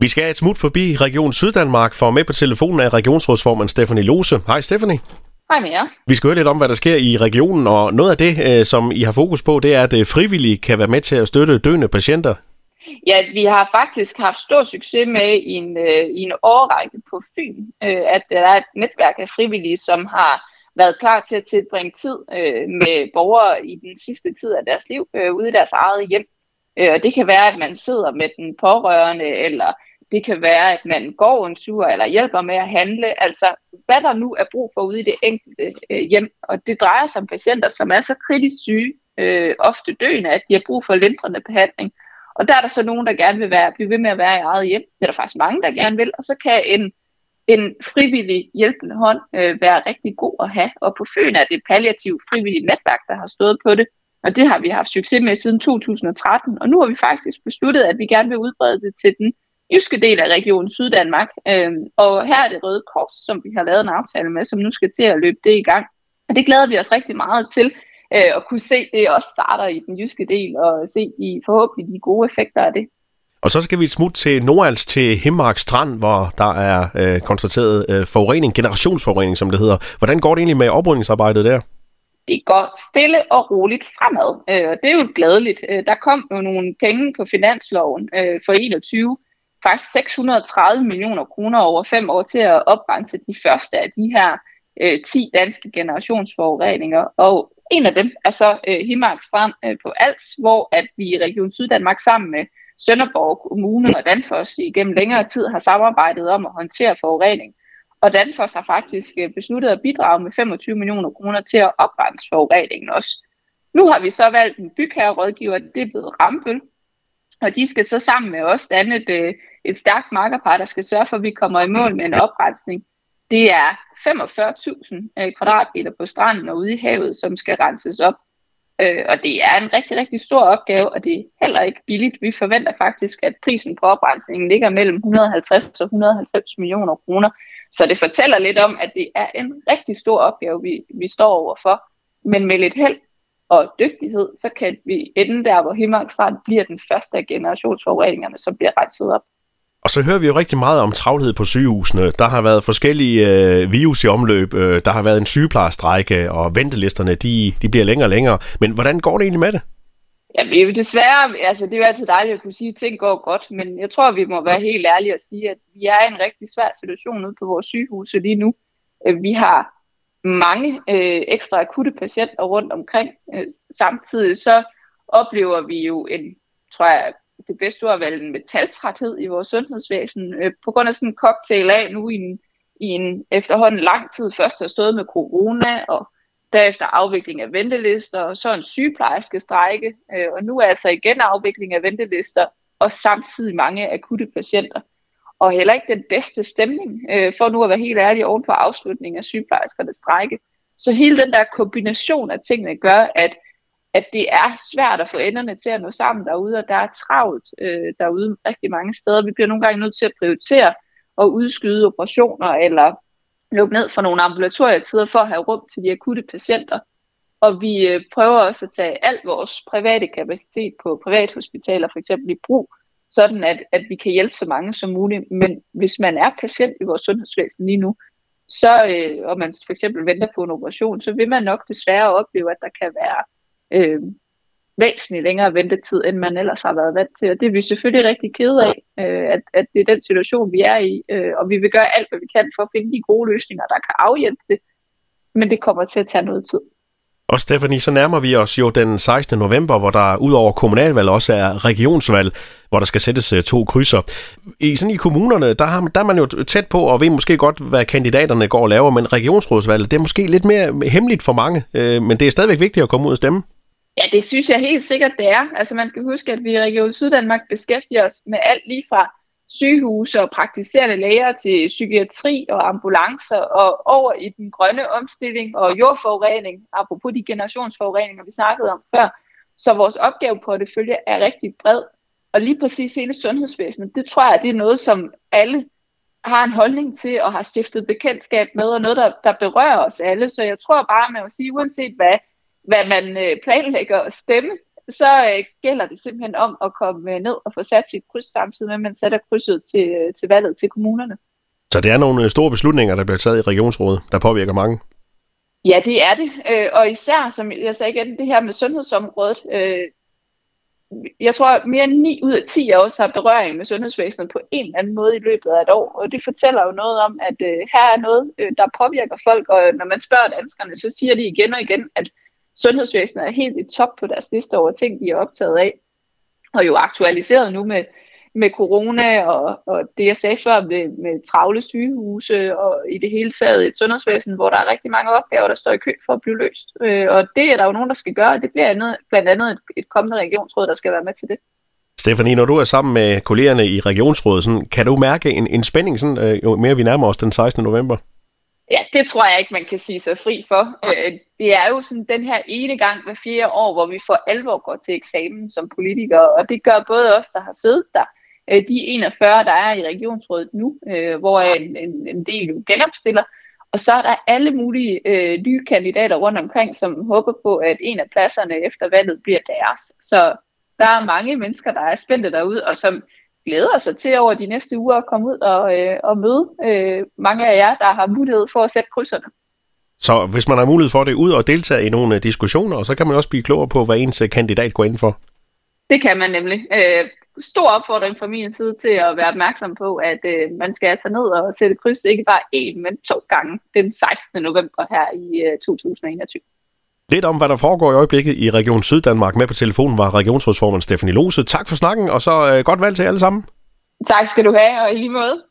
Vi skal et smut forbi Region Syddanmark, for med på telefonen er regionsrådsformand Stephanie Lose. Hej Stephanie. Hej med jer. Vi skal høre lidt om, hvad der sker i regionen, og noget af det, øh, som I har fokus på, det er, at øh, frivillige kan være med til at støtte døende patienter. Ja, vi har faktisk haft stor succes med i en, øh, i en årrække på Fyn, at der er et netværk af frivillige, som har været klar til at tilbringe tid med borgere i den sidste tid af deres liv ude i deres eget hjem. Og det kan være, at man sidder med den pårørende, eller det kan være, at man går en tur eller hjælper med at handle. Altså, hvad der nu er brug for ude i det enkelte øh, hjem. Og det drejer sig om patienter, som er så kritisk syge, øh, ofte døende, at de har brug for lindrende behandling. Og der er der så nogen, der gerne vil være, blive ved med at være i eget hjem. Det er der faktisk mange, der gerne vil. Og så kan en, en frivillig hjælpende hånd øh, være rigtig god at have. Og på Fyn er det et palliativt netværk, der har stået på det. Og det har vi haft succes med siden 2013. Og nu har vi faktisk besluttet, at vi gerne vil udbrede det til den jyske del af Region Syddanmark. Øhm, og her er det Røde Kors, som vi har lavet en aftale med, som nu skal til at løbe det i gang. Og det glæder vi os rigtig meget til øh, at kunne se, det også starter i den jyske del, og se de forhåbentlig de gode effekter af det. Og så skal vi et smut til Nordals til Himmark Strand, hvor der er øh, konstateret øh, forurening, generationsforurening, som det hedder. Hvordan går det egentlig med oprydningsarbejdet der? det går stille og roligt fremad, øh, og det er jo glædeligt. Øh, der kom jo nogle penge på finansloven øh, for 21, faktisk 630 millioner kroner over fem år til at oprense de første af de her øh, 10 danske generationsforureninger. Og en af dem er så øh, Himmark Strand øh, på Als, hvor at vi i Region Syddanmark sammen med Sønderborg Kommune og Danfoss igennem længere tid har samarbejdet om at håndtere forurening. Og Danfoss har faktisk øh, besluttet at bidrage med 25 millioner kroner til at oprense forureningen også. Nu har vi så valgt en bygherrerådgiver, det er blevet Rambøl, og de skal så sammen med os danne et, øh, et stærkt markerpar, der skal sørge for, at vi kommer i mål med en oprensning. Det er 45.000 øh, kvadratmeter på stranden og ude i havet, som skal renses op. Øh, og det er en rigtig, rigtig stor opgave, og det er heller ikke billigt. Vi forventer faktisk, at prisen på oprensningen ligger mellem 150 og 190 millioner kroner. Så det fortæller lidt om, at det er en rigtig stor opgave, vi, vi står overfor. Men med lidt held og dygtighed, så kan vi ende der, hvor Himmark Strand bliver den første af generationsforureningerne, som bliver renset op. Og så hører vi jo rigtig meget om travlhed på sygehusene. Der har været forskellige øh, virus i omløb, øh, der har været en sygeplejerstrække, og ventelisterne de, de bliver længere og længere. Men hvordan går det egentlig med det? Ja, vi er jo desværre, altså det er jo altid dejligt at kunne sige, at ting går godt, men jeg tror, vi må være helt ærlige og sige, at vi er i en rigtig svær situation ude på vores sygehuse lige nu. Øh, vi har mange øh, ekstra akutte patienter rundt omkring. Øh, samtidig så oplever vi jo en, tror jeg, det bedste ord er en metaltræthed i vores sundhedsvæsen, øh, på grund af sådan en cocktail af nu i en, i en efterhånden lang tid. Først har stået med corona, og derefter afvikling af ventelister, og så en sygeplejerske strække, øh, og nu er altså igen afvikling af ventelister, og samtidig mange akutte patienter. Og heller ikke den bedste stemning, øh, for nu at være helt ærlig, oven på afslutningen af sygeplejerskernes strække. Så hele den der kombination af tingene gør, at at det er svært at få enderne til at nå sammen derude, og der er travlt øh, derude rigtig mange steder. Vi bliver nogle gange nødt til at prioritere og udskyde operationer, eller lukke ned for nogle ambulatorietider for at have rum til de akutte patienter. Og vi øh, prøver også at tage al vores private kapacitet på privathospitaler for eksempel i brug, sådan at, at vi kan hjælpe så mange som muligt. Men hvis man er patient i vores sundhedsvæsen lige nu, så, øh, og man for eksempel venter på en operation, så vil man nok desværre opleve, at der kan være øh, væsentligt længere ventetid, end man ellers har været vant til. Og det er vi selvfølgelig rigtig kede af, øh, at, at det er den situation, vi er i. Øh, og vi vil gøre alt, hvad vi kan for at finde de gode løsninger, der kan afhjælpe det. Men det kommer til at tage noget tid. Og Stephanie, så nærmer vi os jo den 16. november, hvor der udover kommunalvalg også er regionsvalg, hvor der skal sættes øh, to krydser. I, sådan i kommunerne, der, har, der er man jo tæt på og ved måske godt, hvad kandidaterne går og laver, men regionsrådsvalget, det er måske lidt mere hemmeligt for mange, øh, men det er stadigvæk vigtigt at komme ud og stemme. Ja, det synes jeg helt sikkert, det er. Altså man skal huske, at vi i Region Syddanmark beskæftiger os med alt lige fra sygehuse og praktiserende læger til psykiatri og ambulancer og over i den grønne omstilling og jordforurening, apropos de generationsforureninger, vi snakkede om før. Så vores opgave på det følge er rigtig bred. Og lige præcis hele sundhedsvæsenet, det tror jeg, det er noget, som alle har en holdning til og har stiftet bekendtskab med, og noget, der, der berører os alle. Så jeg tror bare, man må sige, uanset hvad hvad man øh, planlægger at stemme, så øh, gælder det simpelthen om at komme ned og få sat sit kryds samtidig med, at man sætter krydset til, til valget til kommunerne. Så det er nogle store beslutninger, der bliver taget i regionsrådet, der påvirker mange? Ja, det er det. Og især, som jeg sagde igen, det her med sundhedsområdet, jeg tror, mere end 9 ud af 10 af os har berøring med sundhedsvæsenet på en eller anden måde i løbet af et år. Og det fortæller jo noget om, at øh, her er noget, øh, der påvirker folk. Og når man spørger danskerne, så siger de igen og igen, at sundhedsvæsenet er helt i top på deres liste over ting, de er optaget af. Og jo aktualiseret nu med med corona og, og det, jeg sagde før med, med travle sygehuse og i det hele taget et sundhedsvæsen, hvor der er rigtig mange opgaver, der står i kø for at blive løst. Øh, og det er der jo nogen, der skal gøre, det bliver andet, blandt andet et, et kommende regionsråd, der skal være med til det. Stefanie, når du er sammen med kollegerne i regionsrådet, sådan, kan du mærke en, en spænding, sådan, øh, jo mere vi nærmer os den 16. november? Ja, det tror jeg ikke, man kan sige sig fri for. Øh, det er jo sådan den her ene gang hver fire år, hvor vi for alvor går til eksamen som politikere, og det gør både os, der har siddet der, øh, de 41, der er i regionsrådet nu, øh, hvor en, en, en del jo genopstiller. Og så er der alle mulige øh, nye kandidater rundt omkring, som håber på, at en af pladserne efter valget bliver deres. Så der er mange mennesker, der er spændte derude, og som glæder sig til over de næste uger at komme ud og, øh, og møde øh, mange af jer, der har mulighed for at sætte krydserne. Så hvis man har mulighed for det, ud og deltage i nogle diskussioner, så kan man også blive klogere på, hvad ens kandidat går ind for. Det kan man nemlig. Øh, stor opfordring fra min side til at være opmærksom på, at øh, man skal altså ned og sætte kryds ikke bare én, men to gange den 16. november her i øh, 2021. Lidt om, hvad der foregår i øjeblikket i Region Syddanmark. Med på telefonen var regionsrådsformand Stefanie Lose. Tak for snakken, og så øh, godt valg til alle sammen. Tak skal du have, og i lige måde.